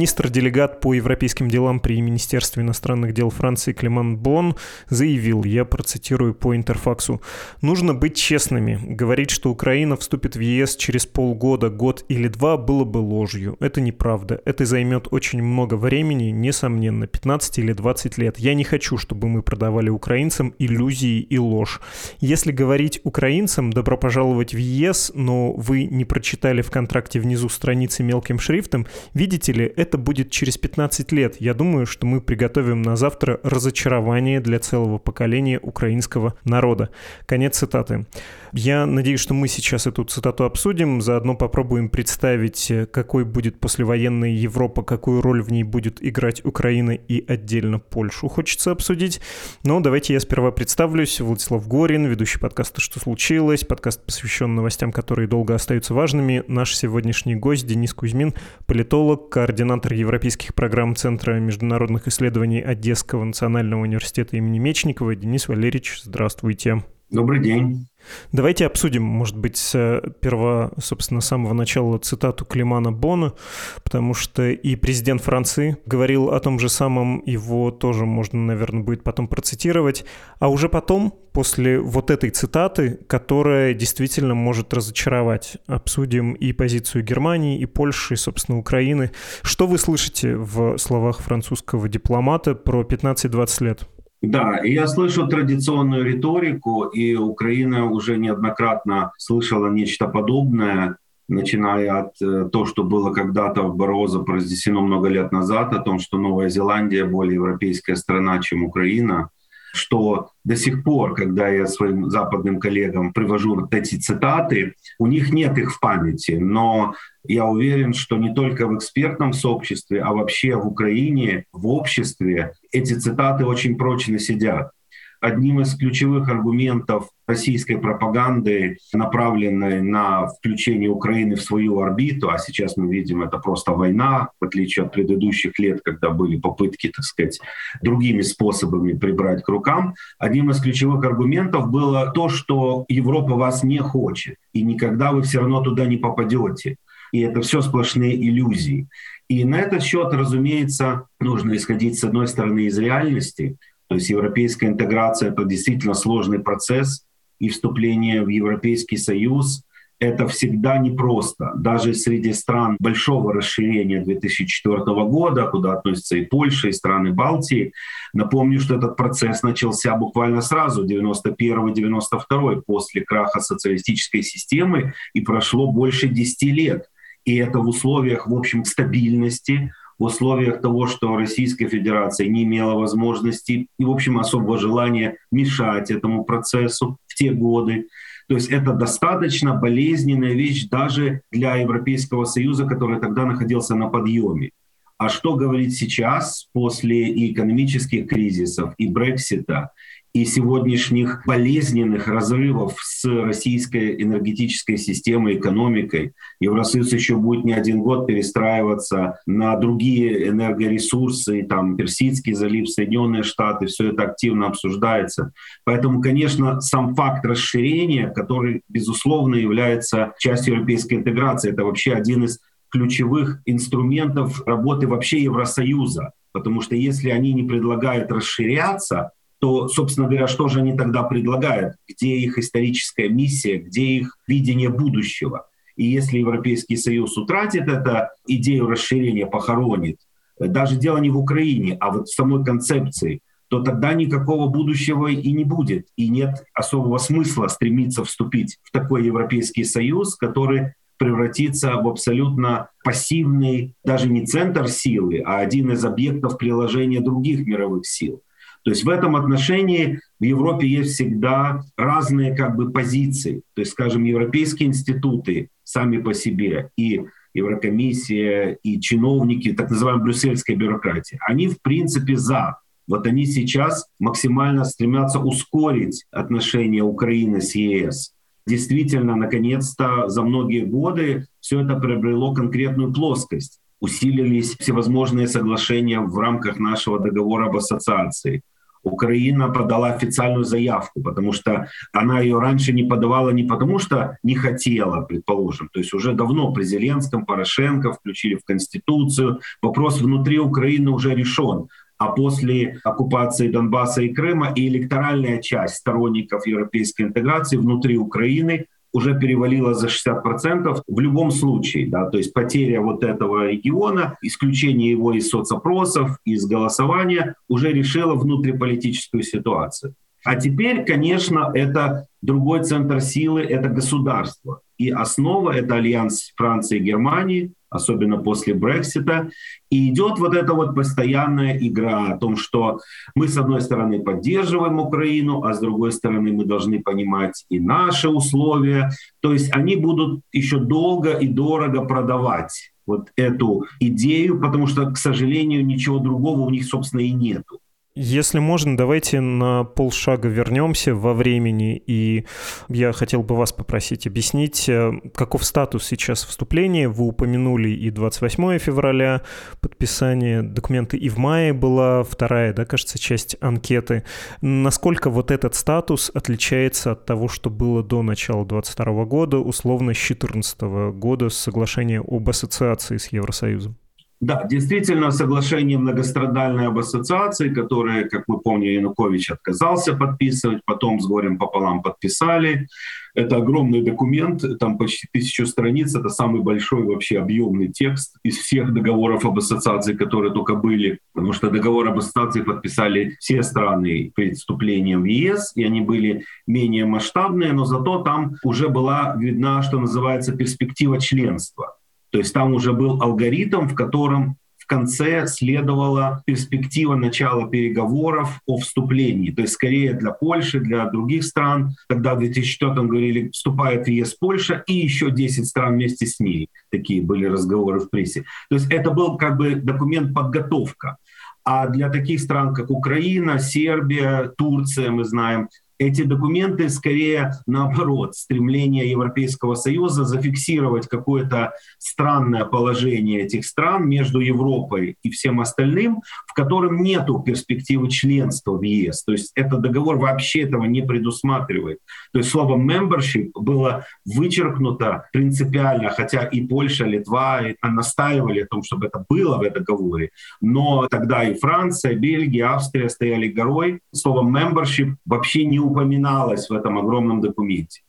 Министр-делегат по европейским делам при Министерстве иностранных дел Франции Клеман Бон заявил, я процитирую по интерфаксу, «Нужно быть честными. Говорить, что Украина вступит в ЕС через полгода, год или два, было бы ложью. Это неправда. Это займет очень много времени, несомненно, 15 или 20 лет. Я не хочу, чтобы мы продавали украинцам иллюзии и ложь. Если говорить украинцам, добро пожаловать в ЕС, но вы не прочитали в контракте внизу страницы мелким шрифтом, видите ли, это будет через 15 лет. Я думаю, что мы приготовим на завтра разочарование для целого поколения украинского народа. Конец цитаты. Я надеюсь, что мы сейчас эту цитату обсудим, заодно попробуем представить, какой будет послевоенная Европа, какую роль в ней будет играть Украина и отдельно Польшу хочется обсудить. Но давайте я сперва представлюсь. Владислав Горин, ведущий подкаста «Что случилось?», подкаст посвящен новостям, которые долго остаются важными. Наш сегодняшний гость Денис Кузьмин, политолог, координатор европейских программ Центра международных исследований Одесского национального университета имени Мечникова. Денис Валерьевич, здравствуйте. Добрый день. Давайте обсудим, может быть, с перво, собственно, самого начала цитату Климана Бона, потому что и президент Франции говорил о том же самом, его тоже можно, наверное, будет потом процитировать, а уже потом, после вот этой цитаты, которая действительно может разочаровать, обсудим и позицию Германии, и Польши, и, собственно, Украины. Что вы слышите в словах французского дипломата про 15-20 лет? Да, и я слышу традиционную риторику, и Украина уже неоднократно слышала нечто подобное, начиная от э, того, что было когда-то в Борозо произнесено много лет назад, о том, что Новая Зеландия более европейская страна, чем Украина, что до сих пор, когда я своим западным коллегам привожу эти цитаты, у них нет их в памяти, но я уверен, что не только в экспертном сообществе, а вообще в Украине, в обществе эти цитаты очень прочно сидят одним из ключевых аргументов российской пропаганды, направленной на включение Украины в свою орбиту, а сейчас мы видим, это просто война, в отличие от предыдущих лет, когда были попытки, так сказать, другими способами прибрать к рукам, одним из ключевых аргументов было то, что Европа вас не хочет, и никогда вы все равно туда не попадете. И это все сплошные иллюзии. И на этот счет, разумеется, нужно исходить, с одной стороны, из реальности, то есть европейская интеграция — это действительно сложный процесс, и вступление в Европейский Союз — это всегда непросто. Даже среди стран большого расширения 2004 года, куда относятся и Польша, и страны Балтии, напомню, что этот процесс начался буквально сразу, 91-92, после краха социалистической системы, и прошло больше 10 лет. И это в условиях, в общем, стабильности, в условиях того, что Российская Федерация не имела возможности и, в общем, особого желания мешать этому процессу в те годы. То есть это достаточно болезненная вещь даже для Европейского Союза, который тогда находился на подъеме. А что говорить сейчас после экономических кризисов, и Брексита, и сегодняшних болезненных разрывов с российской энергетической системой, экономикой. Евросоюз еще будет не один год перестраиваться на другие энергоресурсы, там Персидский залив, Соединенные Штаты, все это активно обсуждается. Поэтому, конечно, сам факт расширения, который, безусловно, является частью европейской интеграции, это вообще один из ключевых инструментов работы вообще Евросоюза. Потому что если они не предлагают расширяться, то, собственно говоря, что же они тогда предлагают? Где их историческая миссия, где их видение будущего? И если Европейский Союз утратит эту идею расширения, похоронит, даже дело не в Украине, а вот в самой концепции, то тогда никакого будущего и не будет. И нет особого смысла стремиться вступить в такой Европейский Союз, который превратится в абсолютно пассивный, даже не центр силы, а один из объектов приложения других мировых сил. То есть в этом отношении в Европе есть всегда разные как бы позиции. То есть, скажем, европейские институты сами по себе и Еврокомиссия, и чиновники, так называемая брюссельская бюрократия, они в принципе за вот они сейчас максимально стремятся ускорить отношения Украины с ЕС. Действительно, наконец-то за многие годы все это приобрело конкретную плоскость. Усилились всевозможные соглашения в рамках нашего договора об ассоциации. Украина подала официальную заявку, потому что она ее раньше не подавала не потому, что не хотела, предположим. То есть уже давно при Зеленском, Порошенко включили в Конституцию. Вопрос внутри Украины уже решен. А после оккупации Донбасса и Крыма и электоральная часть сторонников европейской интеграции внутри Украины уже перевалило за 60% в любом случае. Да, то есть потеря вот этого региона, исключение его из соцопросов, из голосования уже решило внутриполитическую ситуацию. А теперь, конечно, это другой центр силы, это государство. И основа — это альянс Франции и Германии, особенно после Брексита. И идет вот эта вот постоянная игра о том, что мы, с одной стороны, поддерживаем Украину, а с другой стороны, мы должны понимать и наши условия. То есть они будут еще долго и дорого продавать вот эту идею, потому что, к сожалению, ничего другого у них, собственно, и нету. Если можно, давайте на полшага вернемся во времени, и я хотел бы вас попросить объяснить, э, каков статус сейчас вступления. Вы упомянули и 28 февраля подписание документа, и в мае была вторая, да, кажется, часть анкеты. Насколько вот этот статус отличается от того, что было до начала 2022 года, условно с 2014 года, с соглашения об ассоциации с Евросоюзом? Да, действительно, соглашение многострадальной об ассоциации, которое, как мы помним, Янукович отказался подписывать, потом с горем пополам подписали. Это огромный документ, там почти тысячу страниц, это самый большой вообще объемный текст из всех договоров об ассоциации, которые только были, потому что договор об ассоциации подписали все страны перед вступлением в ЕС, и они были менее масштабные, но зато там уже была видна, что называется, перспектива членства. То есть там уже был алгоритм, в котором в конце следовала перспектива начала переговоров о вступлении. То есть скорее для Польши, для других стран. Тогда в 2004 говорили, вступает в ЕС Польша и еще 10 стран вместе с ней. Такие были разговоры в прессе. То есть это был как бы документ подготовка. А для таких стран, как Украина, Сербия, Турция, мы знаем, эти документы скорее наоборот, стремление Европейского Союза зафиксировать какое-то странное положение этих стран между Европой и всем остальным, в котором нет перспективы членства в ЕС. То есть этот договор вообще этого не предусматривает. То есть слово membership было вычеркнуто принципиально, хотя и Польша, Литва настаивали о том, чтобы это было в договоре. Но тогда и Франция, Бельгия, Австрия стояли горой. Слово membership вообще не упоминалось в этом огромном документе.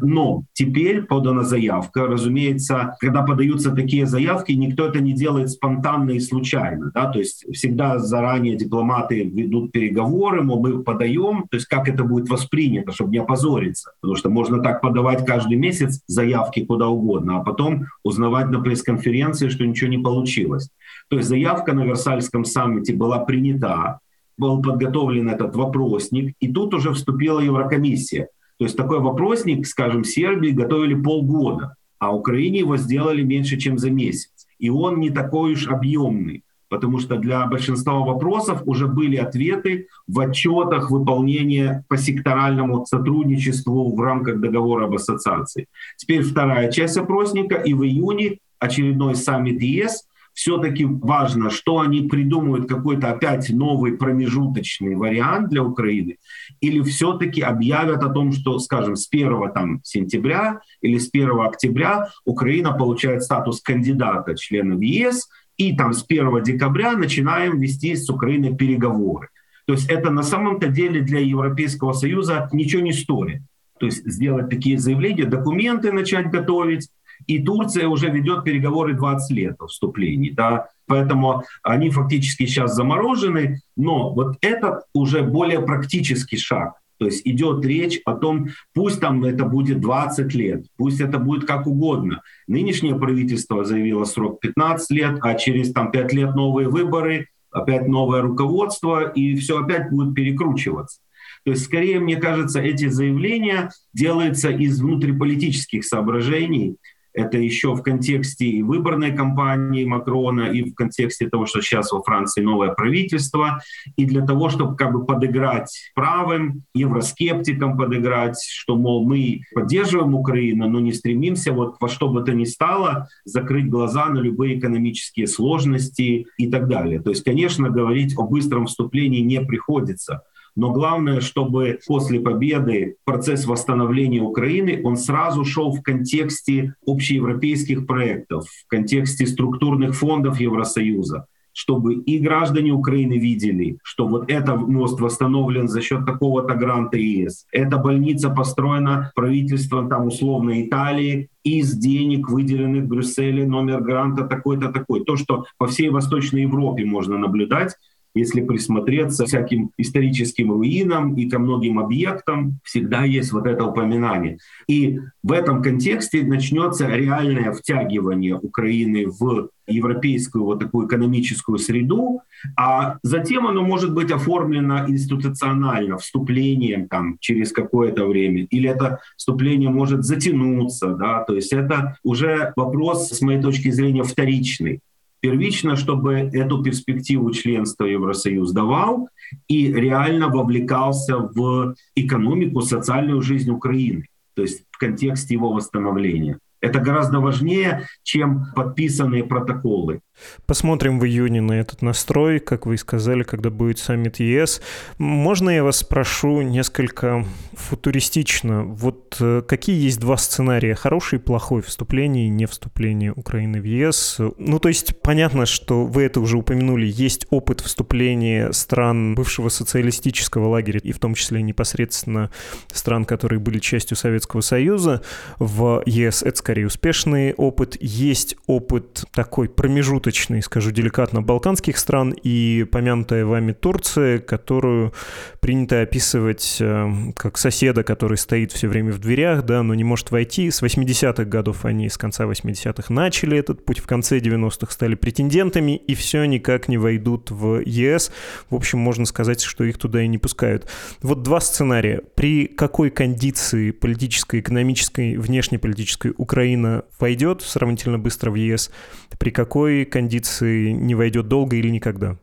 Но теперь подана заявка. Разумеется, когда подаются такие заявки, никто это не делает спонтанно и случайно. Да? То есть всегда заранее дипломаты ведут переговоры, мол, мы подаем, то есть как это будет воспринято, чтобы не опозориться. Потому что можно так подавать каждый месяц заявки куда угодно, а потом узнавать на пресс-конференции, что ничего не получилось. То есть заявка на Версальском саммите была принята, был подготовлен этот вопросник, и тут уже вступила Еврокомиссия. То есть такой вопросник, скажем, Сербии готовили полгода, а Украине его сделали меньше, чем за месяц. И он не такой уж объемный, потому что для большинства вопросов уже были ответы в отчетах выполнения по секторальному сотрудничеству в рамках договора об ассоциации. Теперь вторая часть опросника, и в июне очередной саммит ЕС – все-таки важно, что они придумают какой-то опять новый промежуточный вариант для Украины, или все-таки объявят о том, что, скажем, с 1 там, сентября или с 1 октября Украина получает статус кандидата члена в ЕС, и там с 1 декабря начинаем вести с Украиной переговоры. То есть это на самом-то деле для Европейского Союза ничего не стоит. То есть сделать такие заявления, документы начать готовить, и Турция уже ведет переговоры 20 лет о вступлении. Да? Поэтому они фактически сейчас заморожены. Но вот этот уже более практический шаг. То есть идет речь о том, пусть там это будет 20 лет, пусть это будет как угодно. Нынешнее правительство заявило срок 15 лет, а через там 5 лет новые выборы, опять новое руководство, и все опять будет перекручиваться. То есть, скорее, мне кажется, эти заявления делаются из внутриполитических соображений, Это еще в контексте и выборной кампании Макрона, и в контексте того, что сейчас во Франции новое правительство, и для того, чтобы как бы подыграть правым, евроскептикам подыграть, что, мол, мы поддерживаем Украину, но не стремимся вот во что бы то ни стало закрыть глаза на любые экономические сложности и так далее. То есть, конечно, говорить о быстром вступлении не приходится. Но главное, чтобы после победы процесс восстановления Украины, он сразу шел в контексте общеевропейских проектов, в контексте структурных фондов Евросоюза чтобы и граждане Украины видели, что вот этот мост восстановлен за счет такого-то гранта ЕС. Эта больница построена правительством там условно Италии из денег, выделенных в Брюсселе, номер гранта такой-то такой. То, что по всей Восточной Европе можно наблюдать, если присмотреться всяким историческим руинам и ко многим объектам, всегда есть вот это упоминание. И в этом контексте начнется реальное втягивание Украины в европейскую вот такую экономическую среду, а затем оно может быть оформлено институционально, вступлением там через какое-то время, или это вступление может затянуться, да, то есть это уже вопрос, с моей точки зрения, вторичный. Первично, чтобы эту перспективу членства Евросоюз давал и реально вовлекался в экономику, социальную жизнь Украины, то есть в контексте его восстановления. Это гораздо важнее, чем подписанные протоколы. Посмотрим в июне на этот настрой, как вы сказали, когда будет саммит ЕС. Можно я вас спрошу несколько футуристично? Вот э, какие есть два сценария, хороший и плохой, вступление и не вступление Украины в ЕС? Ну, то есть понятно, что вы это уже упомянули, есть опыт вступления стран бывшего социалистического лагеря, и в том числе непосредственно стран, которые были частью Советского Союза в ЕС. Это скорее успешный опыт. Есть опыт такой промежуточный промежуточный, скажу деликатно, балканских стран и помянутая вами Турция, которую принято описывать э, как соседа, который стоит все время в дверях, да, но не может войти. С 80-х годов они с конца 80-х начали этот путь, в конце 90-х стали претендентами, и все никак не войдут в ЕС. В общем, можно сказать, что их туда и не пускают. Вот два сценария. При какой кондиции политической, экономической, внешнеполитической Украина войдет сравнительно быстро в ЕС, при какой кондиции не войдет долго или никогда?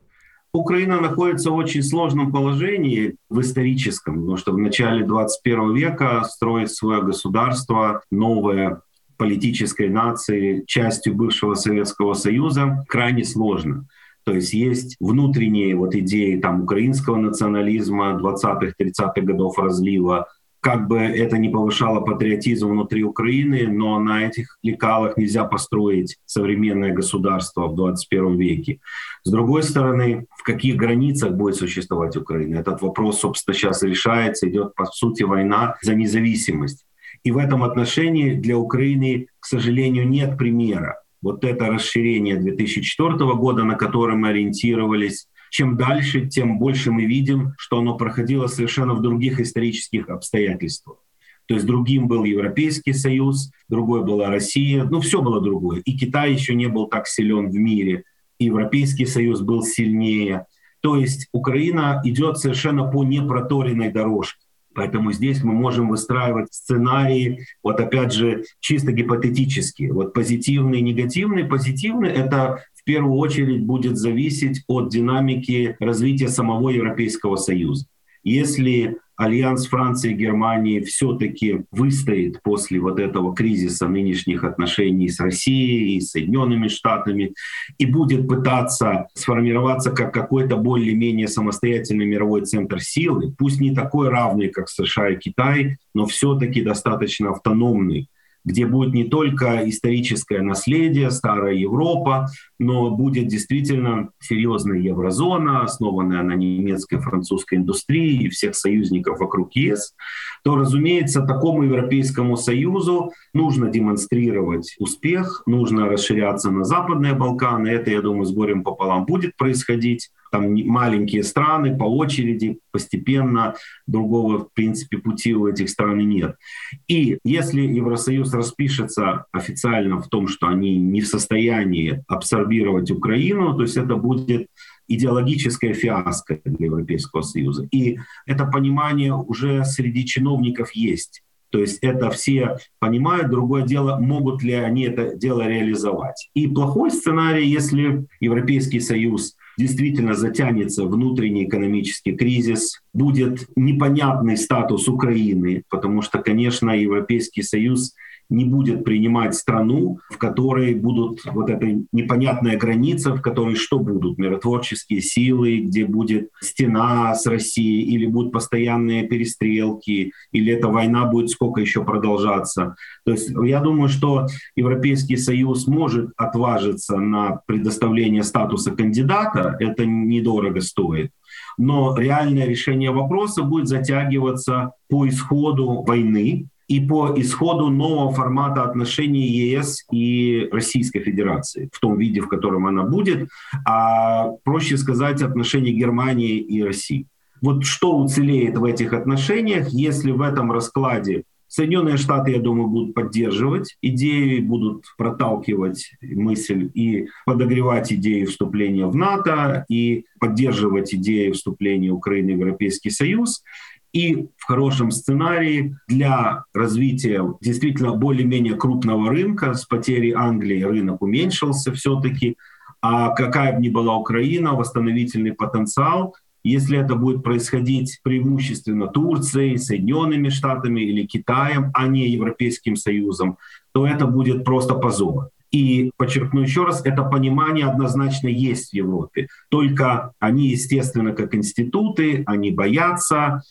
Украина находится в очень сложном положении в историческом, потому что в начале 21 века строить свое государство, новое политической нации, частью бывшего Советского Союза, крайне сложно. То есть есть внутренние вот идеи там украинского национализма 20-х, 30-х годов разлива, как бы это не повышало патриотизм внутри Украины, но на этих лекалах нельзя построить современное государство в 21 веке. С другой стороны, в каких границах будет существовать Украина? Этот вопрос, собственно, сейчас решается, идет, по сути, война за независимость. И в этом отношении для Украины, к сожалению, нет примера. Вот это расширение 2004 года, на которое мы ориентировались, чем дальше, тем больше мы видим, что оно проходило совершенно в других исторических обстоятельствах. То есть другим был Европейский Союз, другой была Россия, ну все было другое. И Китай еще не был так силен в мире, Европейский Союз был сильнее. То есть Украина идет совершенно по непроторенной дорожке. Поэтому здесь мы можем выстраивать сценарии, вот опять же, чисто гипотетические. Вот позитивный, негативный. Позитивный — это первую очередь будет зависеть от динамики развития самого Европейского Союза. Если альянс Франции и Германии все-таки выстоит после вот этого кризиса нынешних отношений с Россией и Соединенными Штатами и будет пытаться сформироваться как какой-то более-менее самостоятельный мировой центр силы, пусть не такой равный, как США и Китай, но все-таки достаточно автономный, где будет не только историческое наследие, старая Европа, но будет действительно серьезная еврозона, основанная на немецкой, французской индустрии и всех союзников вокруг ЕС, то, разумеется, такому Европейскому Союзу нужно демонстрировать успех, нужно расширяться на Западные Балканы. Это, я думаю, с горем пополам будет происходить там маленькие страны по очереди, постепенно, другого, в принципе, пути у этих стран нет. И если Евросоюз распишется официально в том, что они не в состоянии абсорбировать Украину, то есть это будет идеологическая фиаско для Европейского Союза. И это понимание уже среди чиновников есть. То есть это все понимают. Другое дело, могут ли они это дело реализовать. И плохой сценарий, если Европейский Союз действительно затянется внутренний экономический кризис, будет непонятный статус Украины, потому что, конечно, Европейский Союз не будет принимать страну, в которой будут вот эта непонятная граница, в которой что будут? Миротворческие силы, где будет стена с Россией, или будут постоянные перестрелки, или эта война будет сколько еще продолжаться. То есть я думаю, что Европейский Союз может отважиться на предоставление статуса кандидата, это недорого стоит но реальное решение вопроса будет затягиваться по исходу войны, и по исходу нового формата отношений ЕС и Российской Федерации в том виде, в котором она будет, а проще сказать отношения Германии и России. Вот что уцелеет в этих отношениях, если в этом раскладе Соединенные Штаты, я думаю, будут поддерживать идеи, будут проталкивать мысль и подогревать идеи вступления в НАТО, и поддерживать идеи вступления Украины в Европейский Союз. И в хорошем сценарии для развития действительно более-менее крупного рынка с потерей Англии рынок уменьшился все-таки. А какая бы ни была Украина, восстановительный потенциал, если это будет происходить преимущественно Турцией, Соединенными Штатами или Китаем, а не Европейским Союзом, то это будет просто позор. И подчеркну еще раз, это понимание однозначно есть в Европе. Только они, естественно, как институты, они боятся,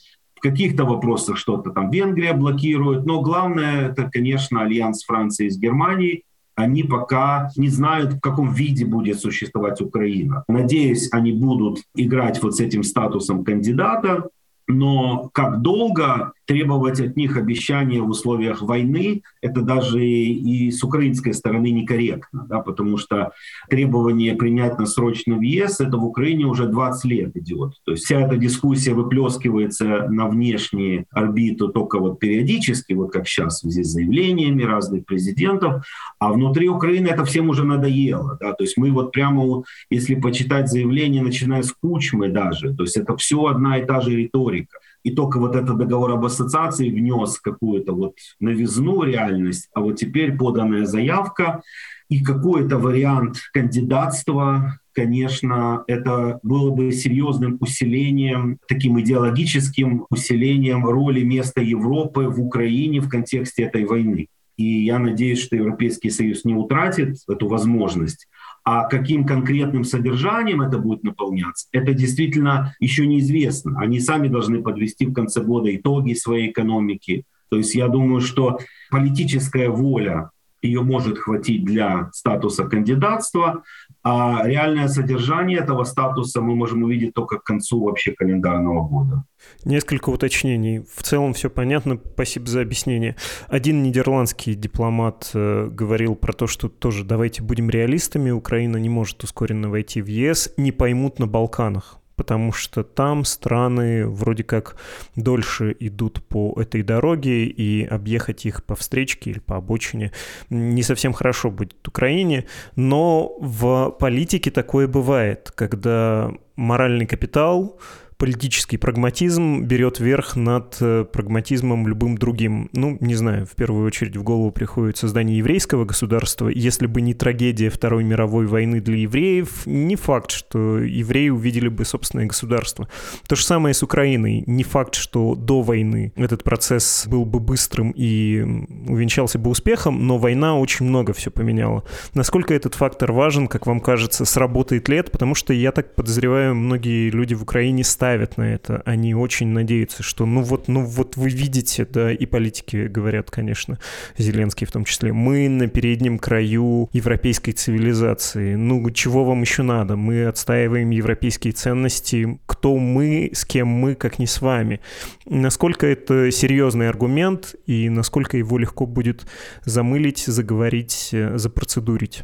каких-то вопросах что-то там Венгрия блокирует, но главное это, конечно, альянс Франции с Германией. Они пока не знают, в каком виде будет существовать Украина. Надеюсь, они будут играть вот с этим статусом кандидата, но как долго требовать от них обещания в условиях войны, это даже и с украинской стороны некорректно, да, потому что требование принять нас срочно в ЕС, это в Украине уже 20 лет идет. То есть вся эта дискуссия выплескивается на внешние орбиту только вот периодически, вот как сейчас в связи с заявлениями разных президентов, а внутри Украины это всем уже надоело. Да, то есть мы вот прямо, если почитать заявления, начиная с Кучмы даже, то есть это все одна и та же риторика и только вот этот договор об ассоциации внес какую-то вот новизну, реальность, а вот теперь поданная заявка и какой-то вариант кандидатства, конечно, это было бы серьезным усилением, таким идеологическим усилением роли места Европы в Украине в контексте этой войны. И я надеюсь, что Европейский Союз не утратит эту возможность, а каким конкретным содержанием это будет наполняться, это действительно еще неизвестно. Они сами должны подвести в конце года итоги своей экономики. То есть я думаю, что политическая воля ее может хватить для статуса кандидатства, а реальное содержание этого статуса мы можем увидеть только к концу вообще календарного года. Несколько уточнений. В целом все понятно. Спасибо за объяснение. Один нидерландский дипломат э, говорил про то, что тоже давайте будем реалистами. Украина не может ускоренно войти в ЕС. Не поймут на Балканах потому что там страны вроде как дольше идут по этой дороге, и объехать их по встречке или по обочине не совсем хорошо будет Украине, но в политике такое бывает, когда моральный капитал политический прагматизм берет верх над э, прагматизмом любым другим. Ну, не знаю, в первую очередь в голову приходит создание еврейского государства. Если бы не трагедия Второй мировой войны для евреев, не факт, что евреи увидели бы собственное государство. То же самое с Украиной. Не факт, что до войны этот процесс был бы быстрым и увенчался бы успехом, но война очень много все поменяла. Насколько этот фактор важен, как вам кажется, сработает ли это? Потому что я так подозреваю, многие люди в Украине ставят ставят на это. Они очень надеются, что ну вот, ну вот вы видите, да, и политики говорят, конечно, Зеленский в том числе, мы на переднем краю европейской цивилизации. Ну, чего вам еще надо? Мы отстаиваем европейские ценности. Кто мы, с кем мы, как не с вами? Насколько это серьезный аргумент и насколько его легко будет замылить, заговорить, э, запроцедурить?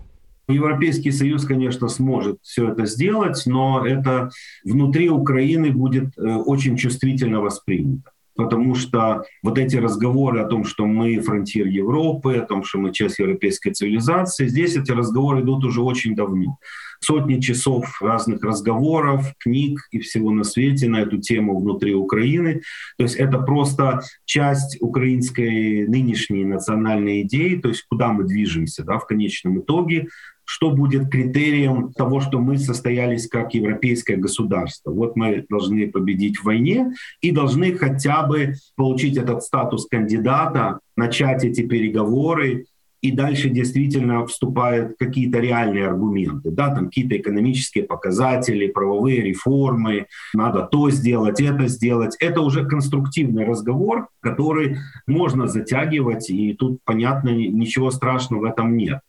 Европейский Союз, конечно, сможет все это сделать, но это внутри Украины будет э, очень чувствительно воспринято. потому что вот эти разговоры о том, что мы фронтир Европы, о том, что мы часть европейской цивилизации, здесь эти разговоры идут уже очень давно. Сотни часов разных разговоров, книг и всего на свете на эту тему внутри Украины. То есть это просто часть украинской нынешней национальной идеи, то есть куда мы движемся да, в конечном итоге, что будет критерием того, что мы состоялись как европейское государство. Вот мы должны победить в войне и должны хотя бы получить этот статус кандидата, начать эти переговоры, и дальше действительно вступают какие-то реальные аргументы, да, там какие-то экономические показатели, правовые реформы, надо то сделать, это сделать. Это уже конструктивный разговор, который можно затягивать, и тут, понятно, ничего страшного в этом нет.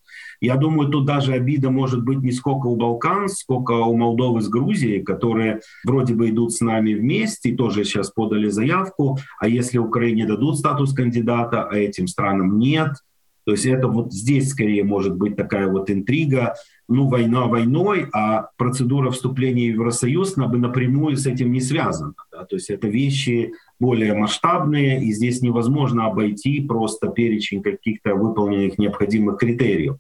Я думаю, тут даже обида может быть не сколько у Балкан, сколько у Молдовы с Грузией, которые вроде бы идут с нами вместе тоже сейчас подали заявку. А если Украине дадут статус кандидата, а этим странам нет, то есть это вот здесь скорее может быть такая вот интрига. Ну, война войной, а процедура вступления в Евросоюз бы напрямую с этим не связана. Да? То есть это вещи более масштабные, и здесь невозможно обойти просто перечень каких-то выполненных необходимых критериев.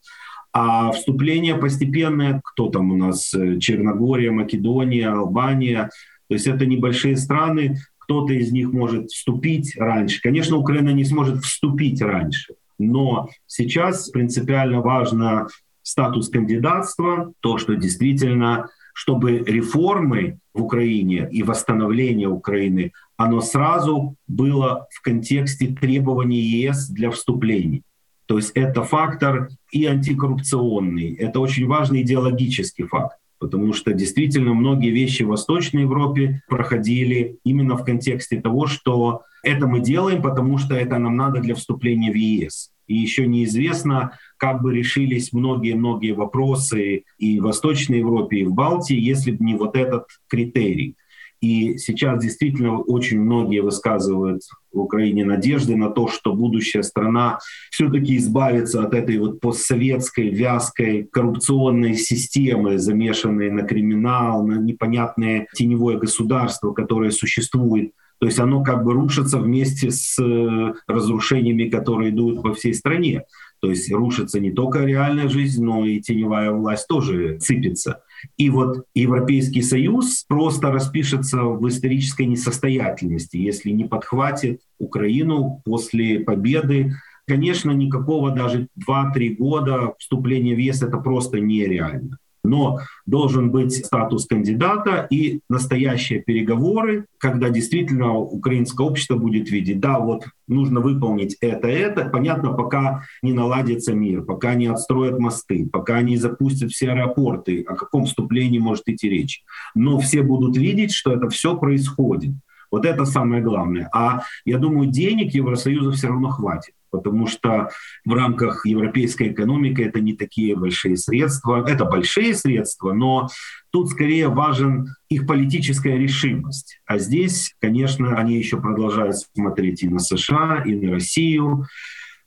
А вступление постепенное, кто там у нас, э, Черногория, Македония, Албания, то есть это небольшие страны, кто-то из них может вступить раньше. Конечно, Украина не сможет вступить раньше, но сейчас принципиально важно статус кандидатства, то, что действительно, чтобы реформы в Украине и восстановление Украины, оно сразу было в контексте требований ЕС для вступления. То есть это фактор и антикоррупционный, это очень важный идеологический фактор потому что действительно многие вещи в Восточной Европе проходили именно в контексте того, что это мы делаем, потому что это нам надо для вступления в ЕС. И еще неизвестно, как бы решились многие-многие вопросы и в Восточной Европе, и в Балтии, если бы не вот этот критерий. И сейчас действительно очень многие высказывают в Украине надежды на то, что будущая страна все-таки избавится от этой вот постсоветской, вязкой, коррупционной системы, замешанной на криминал, на непонятное теневое государство, которое существует то есть оно как бы рушится вместе с э, разрушениями, которые идут по всей стране. То есть рушится не только реальная жизнь, но и теневая власть тоже сыпется. И вот Европейский Союз просто распишется в исторической несостоятельности, если не подхватит Украину после победы. Конечно, никакого даже 2-3 года вступления в ЕС это просто нереально. Но должен быть статус кандидата и настоящие переговоры, когда действительно украинское общество будет видеть, да, вот нужно выполнить это, это. Понятно, пока не наладится мир, пока не отстроят мосты, пока не запустят все аэропорты, о каком вступлении может идти речь. Но все будут видеть, что это все происходит. Вот это самое главное. А я думаю, денег Евросоюза все равно хватит потому что в рамках европейской экономики это не такие большие средства. Это большие средства, но тут скорее важен их политическая решимость. А здесь, конечно, они еще продолжают смотреть и на США, и на Россию.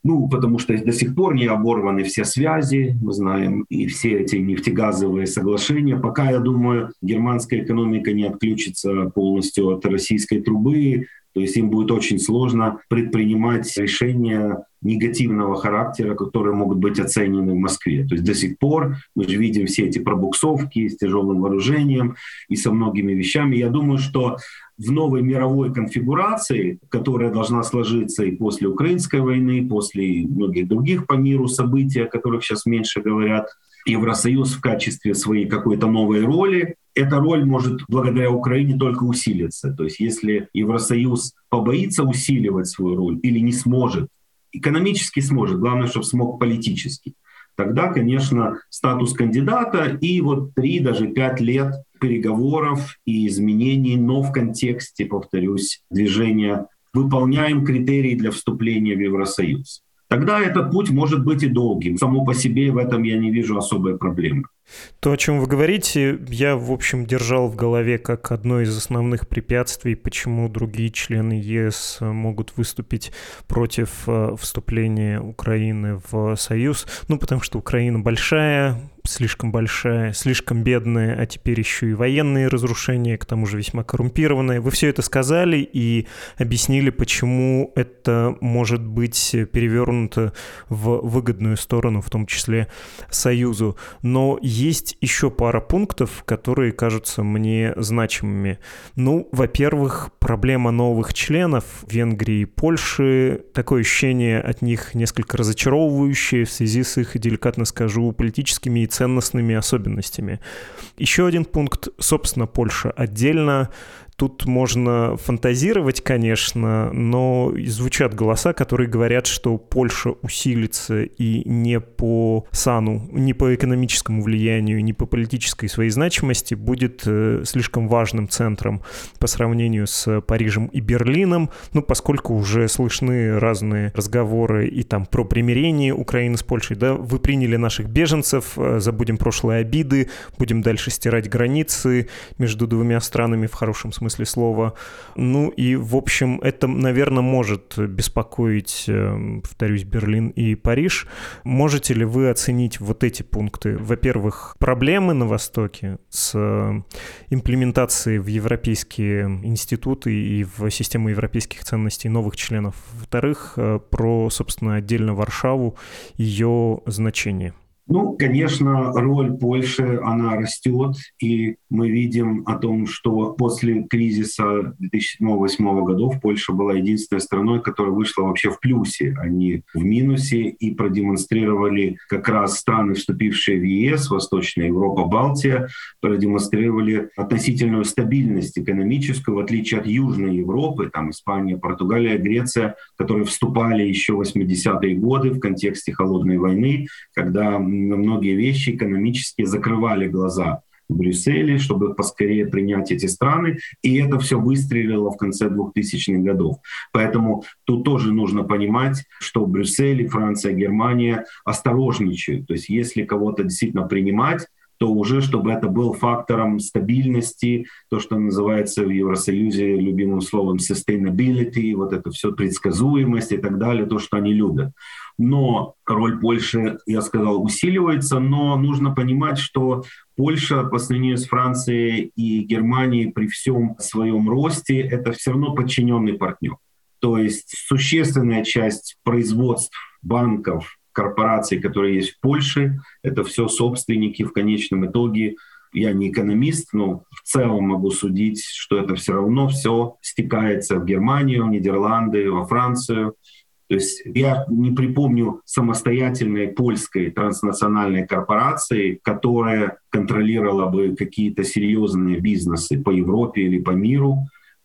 Ну, потому что до сих пор не оборваны все связи, мы знаем, и все эти нефтегазовые соглашения. Пока, я думаю, германская экономика не отключится полностью от российской трубы, то есть им будет очень сложно предпринимать решения негативного характера, которые могут быть оценены в Москве. То есть до сих пор мы же видим все эти пробуксовки с тяжелым вооружением и со многими вещами. Я думаю, что в новой мировой конфигурации, которая должна сложиться и после украинской войны, и после многих других по миру событий, о которых сейчас меньше говорят, Евросоюз в качестве своей какой-то новой роли, эта роль может благодаря Украине только усилиться. То есть если Евросоюз побоится усиливать свою роль или не сможет, экономически сможет, главное, чтобы смог политически, тогда, конечно, статус кандидата и вот три, даже пять лет переговоров и изменений, но в контексте, повторюсь, движения выполняем критерии для вступления в Евросоюз тогда этот путь может быть и долгим. Само по себе в этом я не вижу особой проблемы. То, о чем вы говорите, я, в общем, держал в голове как одно из основных препятствий, почему другие члены ЕС могут выступить против э, вступления Украины в Союз. Ну, потому что Украина большая, слишком большая, слишком бедная, а теперь еще и военные разрушения, к тому же весьма коррумпированная. Вы все это сказали и объяснили, почему это может быть перевернуто в выгодную сторону, в том числе Союзу. Но есть еще пара пунктов, которые кажутся мне значимыми. Ну, во-первых, проблема новых членов Венгрии и Польши. Такое ощущение от них несколько разочаровывающее в связи с их, деликатно скажу, политическими и ценностными особенностями. Еще один пункт, собственно, Польша отдельно Тут можно фантазировать, конечно, но звучат голоса, которые говорят, что Польша усилится и не по сану, не по экономическому влиянию, не по политической своей значимости будет э, слишком важным центром по сравнению с Парижем и Берлином, ну, поскольку уже слышны разные разговоры и там про примирение Украины с Польшей, да, вы приняли наших беженцев, э, забудем прошлые обиды, будем дальше стирать границы между двумя странами в хорошем смысле смысле слова. Ну и, в общем, это, наверное, может беспокоить, э, повторюсь, Берлин и Париж. Можете ли вы оценить вот эти пункты? Во-первых, проблемы на Востоке с э, имплементацией в европейские институты и в систему европейских ценностей новых членов. Во-вторых, э, про, собственно, отдельно Варшаву, ее значение. Ну, конечно, роль Польши, она растет, и мы видим о том, что после кризиса 2007-2008 годов Польша была единственной страной, которая вышла вообще в плюсе, а не в минусе, и продемонстрировали как раз страны, вступившие в ЕС, Восточная Европа, Балтия, продемонстрировали относительную стабильность экономическую, в отличие от Южной Европы, там Испания, Португалия, Греция, которые вступали еще в 80-е годы в контексте холодной войны, когда на многие вещи экономически закрывали глаза в Брюсселе, чтобы поскорее принять эти страны. И это все выстрелило в конце 2000-х годов. Поэтому тут тоже нужно понимать, что Брюссель, Франция, Германия осторожничают. То есть если кого-то действительно принимать, то уже чтобы это был фактором стабильности, то, что называется в Евросоюзе любимым словом sustainability, вот это все предсказуемость и так далее, то, что они любят. Но роль Польши, я сказал, усиливается, но нужно понимать, что Польша по сравнению с Францией и Германией при всем своем росте это все равно подчиненный партнер. То есть существенная часть производств банков, корпораций, которые есть в Польше, это все собственники в конечном итоге я не экономист, но в целом могу судить, что это все равно все стекается в Германию, в Нидерланды, во Францию. То есть я не припомню самостоятельной польской транснациональной корпорации, которая контролировала бы какие-то серьезные бизнесы по Европе или по миру.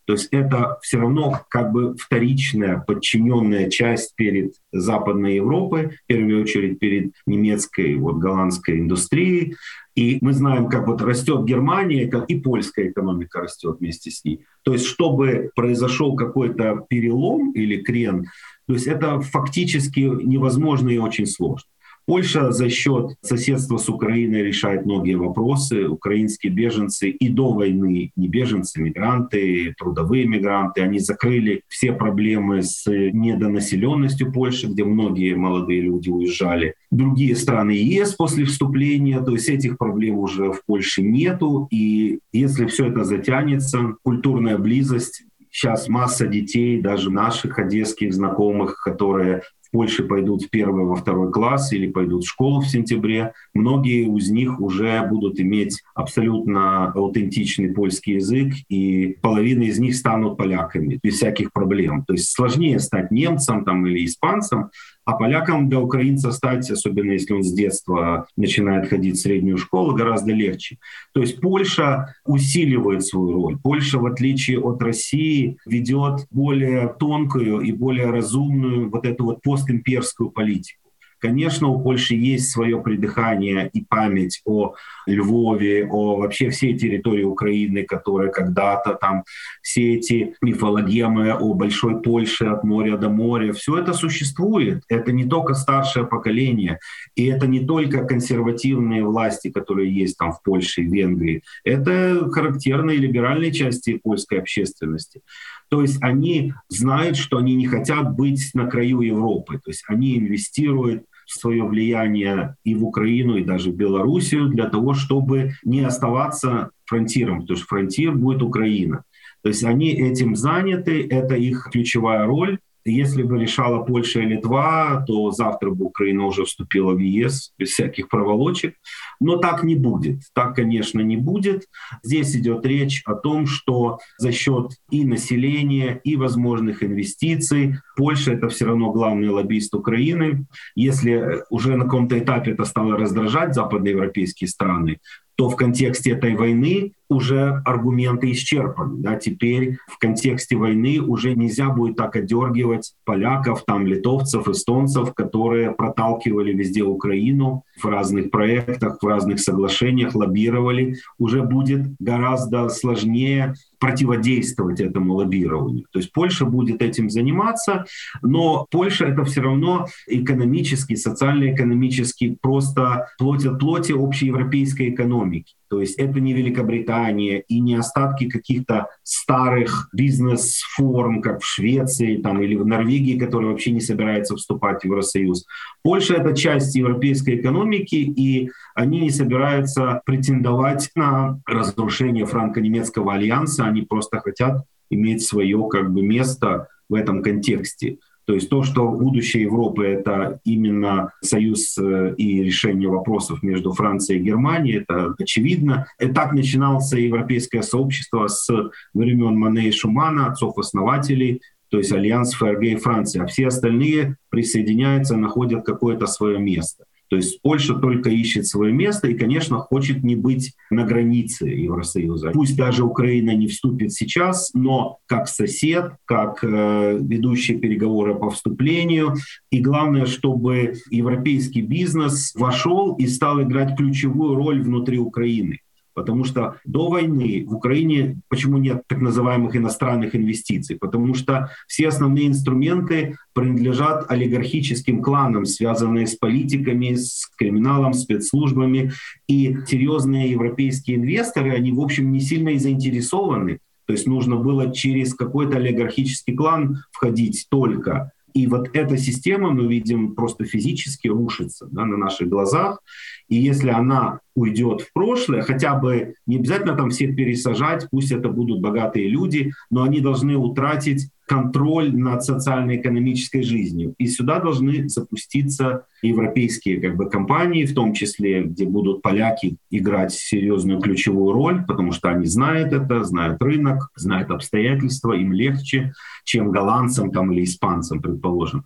То есть это все равно как бы вторичная подчиненная часть перед Западной Европой, в первую очередь перед немецкой, вот голландской индустрией. И мы знаем, как вот растет Германия, и польская экономика растет вместе с ней. То есть чтобы произошел какой-то перелом или крен, то есть это фактически невозможно и очень сложно. Польша за счет соседства с Украиной решает многие вопросы. Украинские беженцы и до войны не беженцы, мигранты, трудовые мигранты, они закрыли все проблемы с недонаселенностью Польши, где многие молодые люди уезжали. Другие страны ЕС после вступления, то есть этих проблем уже в Польше нету. И если все это затянется, культурная близость Сейчас масса детей, даже наших одесских знакомых, которые в Польше пойдут в первый, во второй класс или пойдут в школу в сентябре, многие из них уже будут иметь абсолютно аутентичный польский язык, и половина из них станут поляками без всяких проблем. То есть сложнее стать немцем там, или испанцем, а полякам для украинца стать, особенно если он с детства начинает ходить в среднюю школу, гораздо легче. То есть Польша усиливает свою роль. Польша, в отличие от России, ведет более тонкую и более разумную вот эту вот постимперскую политику. Конечно, у Польши есть свое придыхание и память о Львове, о вообще всей территории Украины, которая когда-то там, все эти мифологемы о Большой Польше от моря до моря, все это существует. Это не только старшее поколение, и это не только консервативные власти, которые есть там в Польше и Венгрии. Это характерные либеральные части польской общественности. То есть они знают, что они не хотят быть на краю Европы. То есть они инвестируют свое влияние и в Украину, и даже в Белоруссию для того, чтобы не оставаться фронтиром, потому что фронтир будет Украина. То есть они этим заняты, это их ключевая роль. Если бы решала Польша и Литва, то завтра бы Украина уже вступила в ЕС без всяких проволочек. Но так не будет. Так, конечно, не будет. Здесь идет речь о том, что за счет и населения, и возможных инвестиций Польша — это все равно главный лоббист Украины. Если уже на каком-то этапе это стало раздражать западноевропейские страны, то в контексте этой войны уже аргументы исчерпаны. Да? Теперь в контексте войны уже нельзя будет так отдергивать поляков, там, литовцев, эстонцев, которые проталкивали везде Украину в разных проектах, в разных соглашениях, лоббировали. Уже будет гораздо сложнее противодействовать этому лоббированию. То есть Польша будет этим заниматься, но Польша это все равно экономически, социально-экономически просто плоть от плоти общеевропейской экономики. То есть это не Великобритания и не остатки каких-то старых бизнес-форм, как в Швеции там, или в Норвегии, которые вообще не собираются вступать в Евросоюз. Польша — это часть европейской экономики, и они не собираются претендовать на разрушение франко-немецкого альянса, они просто хотят иметь свое как бы, место в этом контексте. То есть то, что будущее Европы — это именно союз э, и решение вопросов между Францией и Германией, это очевидно. И так начиналось европейское сообщество с времен Мане и Шумана, отцов-основателей, то есть Альянс ФРГ и Франции, а все остальные присоединяются, находят какое-то свое место. То есть Польша только ищет свое место и, конечно, хочет не быть на границе Евросоюза. Пусть даже Украина не вступит сейчас, но как сосед, как э, ведущий переговоры по вступлению. И главное, чтобы европейский бизнес вошел и стал играть ключевую роль внутри Украины. Потому что до войны в Украине почему нет так называемых иностранных инвестиций? Потому что все основные инструменты принадлежат олигархическим кланам, связанные с политиками, с криминалом, спецслужбами. И серьезные европейские инвесторы, они, в общем, не сильно и заинтересованы. То есть нужно было через какой-то олигархический клан входить только. И вот эта система, мы видим, просто физически рушится да, на наших глазах. И если она уйдет в прошлое, хотя бы не обязательно там всех пересажать, пусть это будут богатые люди, но они должны утратить контроль над социально-экономической жизнью. И сюда должны запуститься европейские как бы, компании, в том числе, где будут поляки играть серьезную ключевую роль, потому что они знают это, знают рынок, знают обстоятельства, им легче, чем голландцам там, или испанцам, предположим.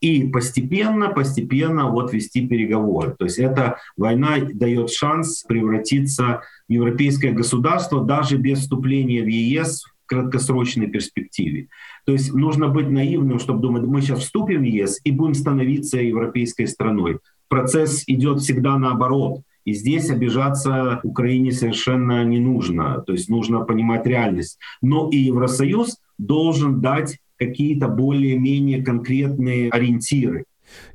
И постепенно, постепенно вот вести переговоры. То есть эта война дает шанс превратиться в европейское государство даже без вступления в ЕС краткосрочной перспективе. То есть нужно быть наивным, чтобы думать, мы сейчас вступим в ЕС и будем становиться европейской страной. Процесс идет всегда наоборот. И здесь обижаться Украине совершенно не нужно. То есть нужно понимать реальность. Но и Евросоюз должен дать какие-то более-менее конкретные ориентиры.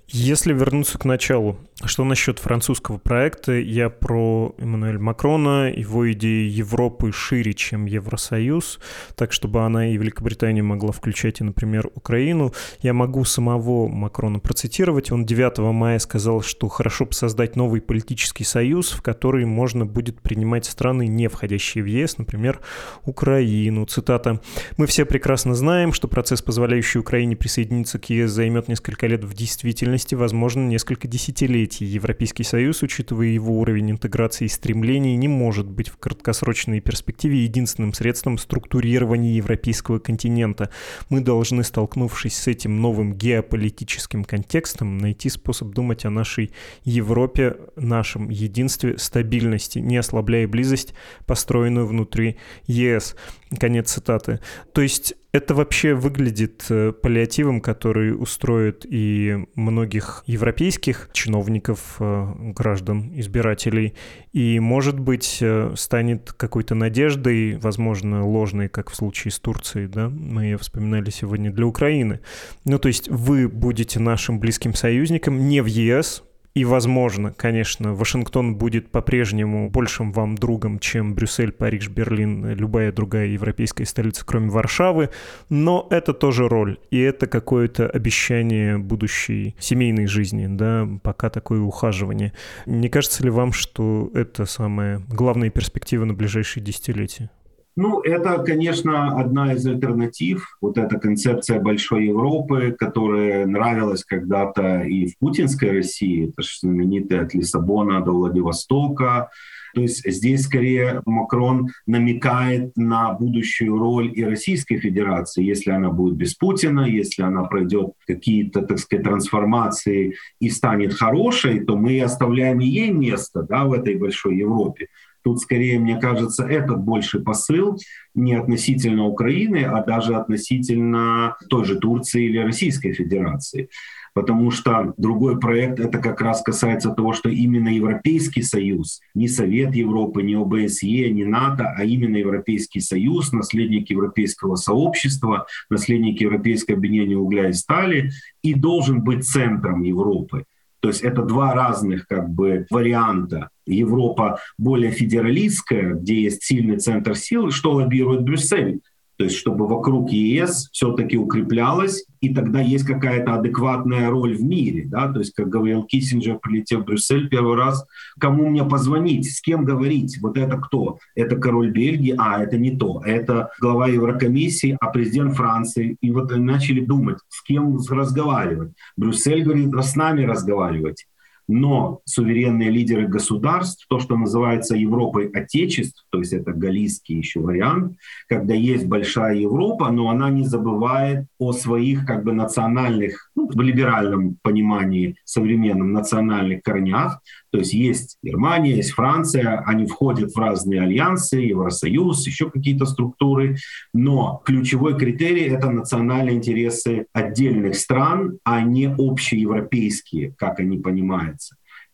Если вернуться к началу, что насчет французского проекта? Я про Эммануэля Макрона, его идеи Европы шире, чем Евросоюз, так чтобы она и Великобритания могла включать, и, например, Украину. Я могу самого Макрона процитировать. Он 9 мая сказал, что хорошо бы создать новый политический союз, в который можно будет принимать страны, не входящие в ЕС, например, Украину. Цитата. «Мы все прекрасно знаем, что процесс, позволяющий Украине присоединиться к ЕС, займет несколько лет в действительности, возможно, несколько десятилетий третий. Европейский Союз, учитывая его уровень интеграции и стремлений, не может быть в краткосрочной перспективе единственным средством структурирования европейского континента. Мы должны, столкнувшись с этим новым геополитическим контекстом, найти способ думать о нашей Европе, нашем единстве, стабильности, не ослабляя близость, построенную внутри ЕС. Конец цитаты. То есть это вообще выглядит э, паллиативом, который устроит и многих европейских чиновников, э, граждан, избирателей, и, может быть, э, станет какой-то надеждой, возможно, ложной, как в случае с Турцией, да, мы ее вспоминали сегодня, для Украины. Ну, то есть вы будете нашим близким союзником не в ЕС, И, возможно, конечно, Вашингтон будет по-прежнему большим вам другом, чем Брюссель, Париж, Берлин, любая другая европейская столица, кроме Варшавы. Но это тоже роль. И это какое-то обещание будущей семейной жизни, да, пока такое ухаживание. Не кажется ли вам, что это самая главная перспектива на ближайшие десятилетия? Ну, это, конечно, одна из альтернатив. Вот эта концепция большой Европы, которая нравилась когда-то и в путинской России, это же знаменитая от Лиссабона до Владивостока. То есть здесь скорее Макрон намекает на будущую роль и Российской Федерации, если она будет без Путина, если она пройдет какие-то, так сказать, трансформации и станет хорошей, то мы оставляем ей место да, в этой большой Европе. Тут скорее, мне кажется, этот больший посыл не относительно Украины, а даже относительно той же Турции или Российской Федерации. Потому что другой проект это как раз касается того, что именно Европейский Союз, не Совет Европы, не ОБСЕ, не НАТО, а именно Европейский Союз, наследник европейского сообщества, наследник Европейского объединения угля и стали, и должен быть центром Европы. То есть это два разных как бы варианта. Европа более федералистская, где есть сильный центр сил, что лоббирует Брюссель. То есть чтобы вокруг ЕС все-таки укреплялось, и тогда есть какая-то адекватная роль в мире. Да? То есть, как говорил Киссинджер, прилетев в Брюссель первый раз, кому мне позвонить, с кем говорить, вот это кто? Это король Бельгии, а это не то. Это глава Еврокомиссии, а президент Франции. И вот начали думать, с кем разговаривать. Брюссель говорит, с нами разговаривать. Но суверенные лидеры государств, то, что называется Европой Отечеств, то есть это галийский еще вариант, когда есть большая Европа, но она не забывает о своих как бы национальных, ну, в либеральном понимании современном национальных корнях, то есть есть Германия, есть Франция, они входят в разные альянсы, Евросоюз, еще какие-то структуры, но ключевой критерий — это национальные интересы отдельных стран, а не общеевропейские, как они понимаются.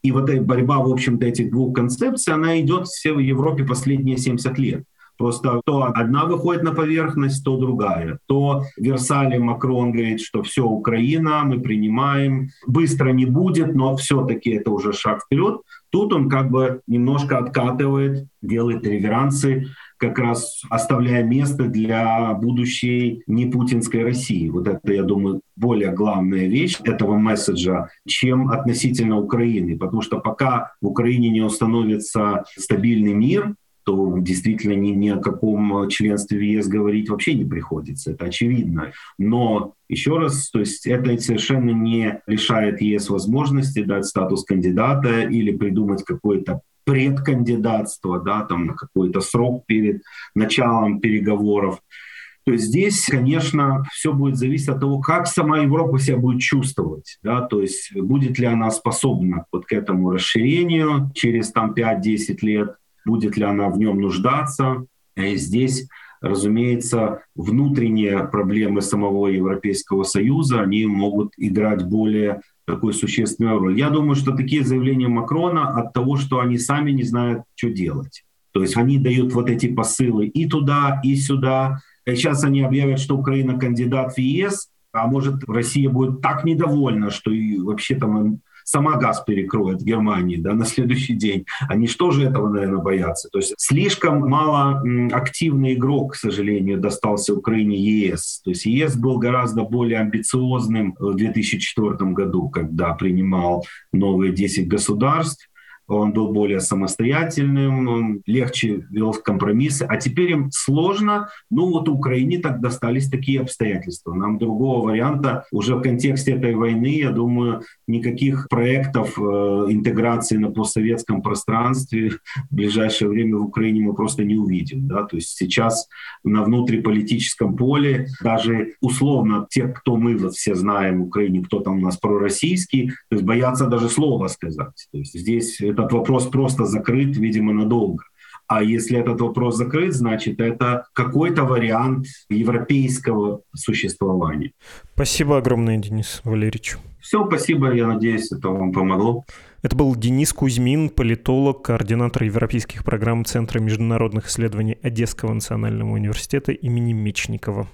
И вот эта борьба, в общем-то, этих двух концепций, она идет все в Европе последние 70 лет. Просто то одна выходит на поверхность, то другая. То в Версале Макрон говорит, что все, Украина, мы принимаем, быстро не будет, но все-таки это уже шаг вперед. Тут он как бы немножко откатывает, делает реверансы, как раз оставляя место для будущей не путинской России. Вот это, я думаю, более главная вещь этого месседжа, чем относительно Украины. Потому что пока в Украине не установится стабильный мир, то действительно ни, ни о каком членстве в ЕС говорить вообще не приходится, это очевидно. Но еще раз, то есть это совершенно не лишает ЕС возможности дать статус кандидата или придумать какой-то предкандидатство, да, там на какой-то срок перед началом переговоров. То есть здесь, конечно, все будет зависеть от того, как сама Европа себя будет чувствовать. Да? То есть будет ли она способна вот к этому расширению через там, 5-10 лет, будет ли она в нем нуждаться. И здесь, разумеется, внутренние проблемы самого Европейского Союза, они могут играть более такую существенную роль. Я думаю, что такие заявления Макрона от того, что они сами не знают, что делать. То есть они дают вот эти посылы и туда, и сюда. И сейчас они объявят, что Украина кандидат в ЕС, а может Россия будет так недовольна, что и вообще там сама газ перекроет в Германии да, на следующий день. Они что же этого, наверное, боятся? То есть слишком мало активный игрок, к сожалению, достался Украине ЕС. То есть ЕС был гораздо более амбициозным в 2004 году, когда принимал новые 10 государств он был более самостоятельным, легче вел компромиссы, а теперь им сложно. Ну вот Украине так достались такие обстоятельства. Нам другого варианта уже в контексте этой войны, я думаю, никаких проектов э, интеграции на постсоветском пространстве в ближайшее время в Украине мы просто не увидим. Да? То есть сейчас на внутриполитическом поле даже условно те, кто мы вот все знаем в Украине, кто там у нас пророссийский, то есть боятся даже слова сказать. То есть здесь этот вопрос просто закрыт, видимо, надолго. А если этот вопрос закрыт, значит, это какой-то вариант европейского существования. Спасибо огромное, Денис Валерьевич. Все, спасибо. Я надеюсь, это вам помогло. Это был Денис Кузьмин, политолог, координатор европейских программ Центра международных исследований Одесского национального университета имени Мечникова.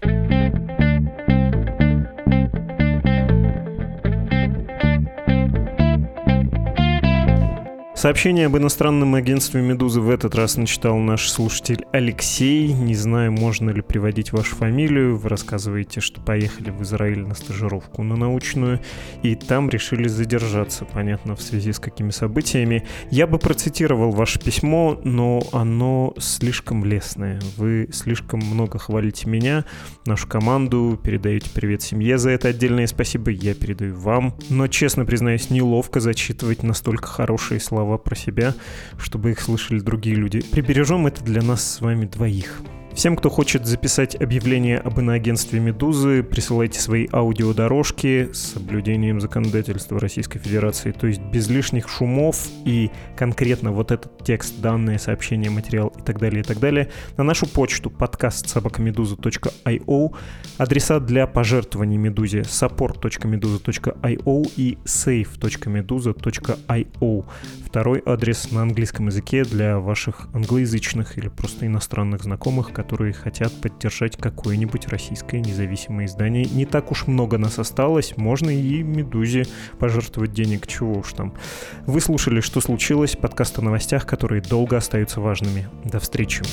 Сообщение об иностранном агентстве «Медузы» в этот раз начитал наш слушатель Алексей. Не знаю, можно ли приводить вашу фамилию. Вы рассказываете, что поехали в Израиль на стажировку на научную, и там решили задержаться, понятно, в связи с какими событиями. Я бы процитировал ваше письмо, но оно слишком лестное. Вы слишком много хвалите меня, нашу команду, передаете привет семье за это отдельное спасибо, я передаю вам. Но, честно признаюсь, неловко зачитывать настолько хорошие слова слова про себя, чтобы их слышали другие люди. Прибережем это для нас с вами двоих. Всем, кто хочет записать объявление об иноагентстве «Медузы», присылайте свои аудиодорожки с соблюдением законодательства Российской Федерации, то есть без лишних шумов и конкретно вот этот текст, данные, сообщения, материал и так далее, и так далее, на нашу почту подкаст собакамедуза.io, адреса для пожертвований Медузе support.meduza.io и save.meduza.io. Второй адрес на английском языке для ваших англоязычных или просто иностранных знакомых, которые хотят поддержать какое-нибудь российское независимое издание. Не так уж много нас осталось, можно и «Медузе» пожертвовать денег, чего уж там. Вы слушали «Что случилось?» подкаст о новостях, которые долго остаются важными. До встречи.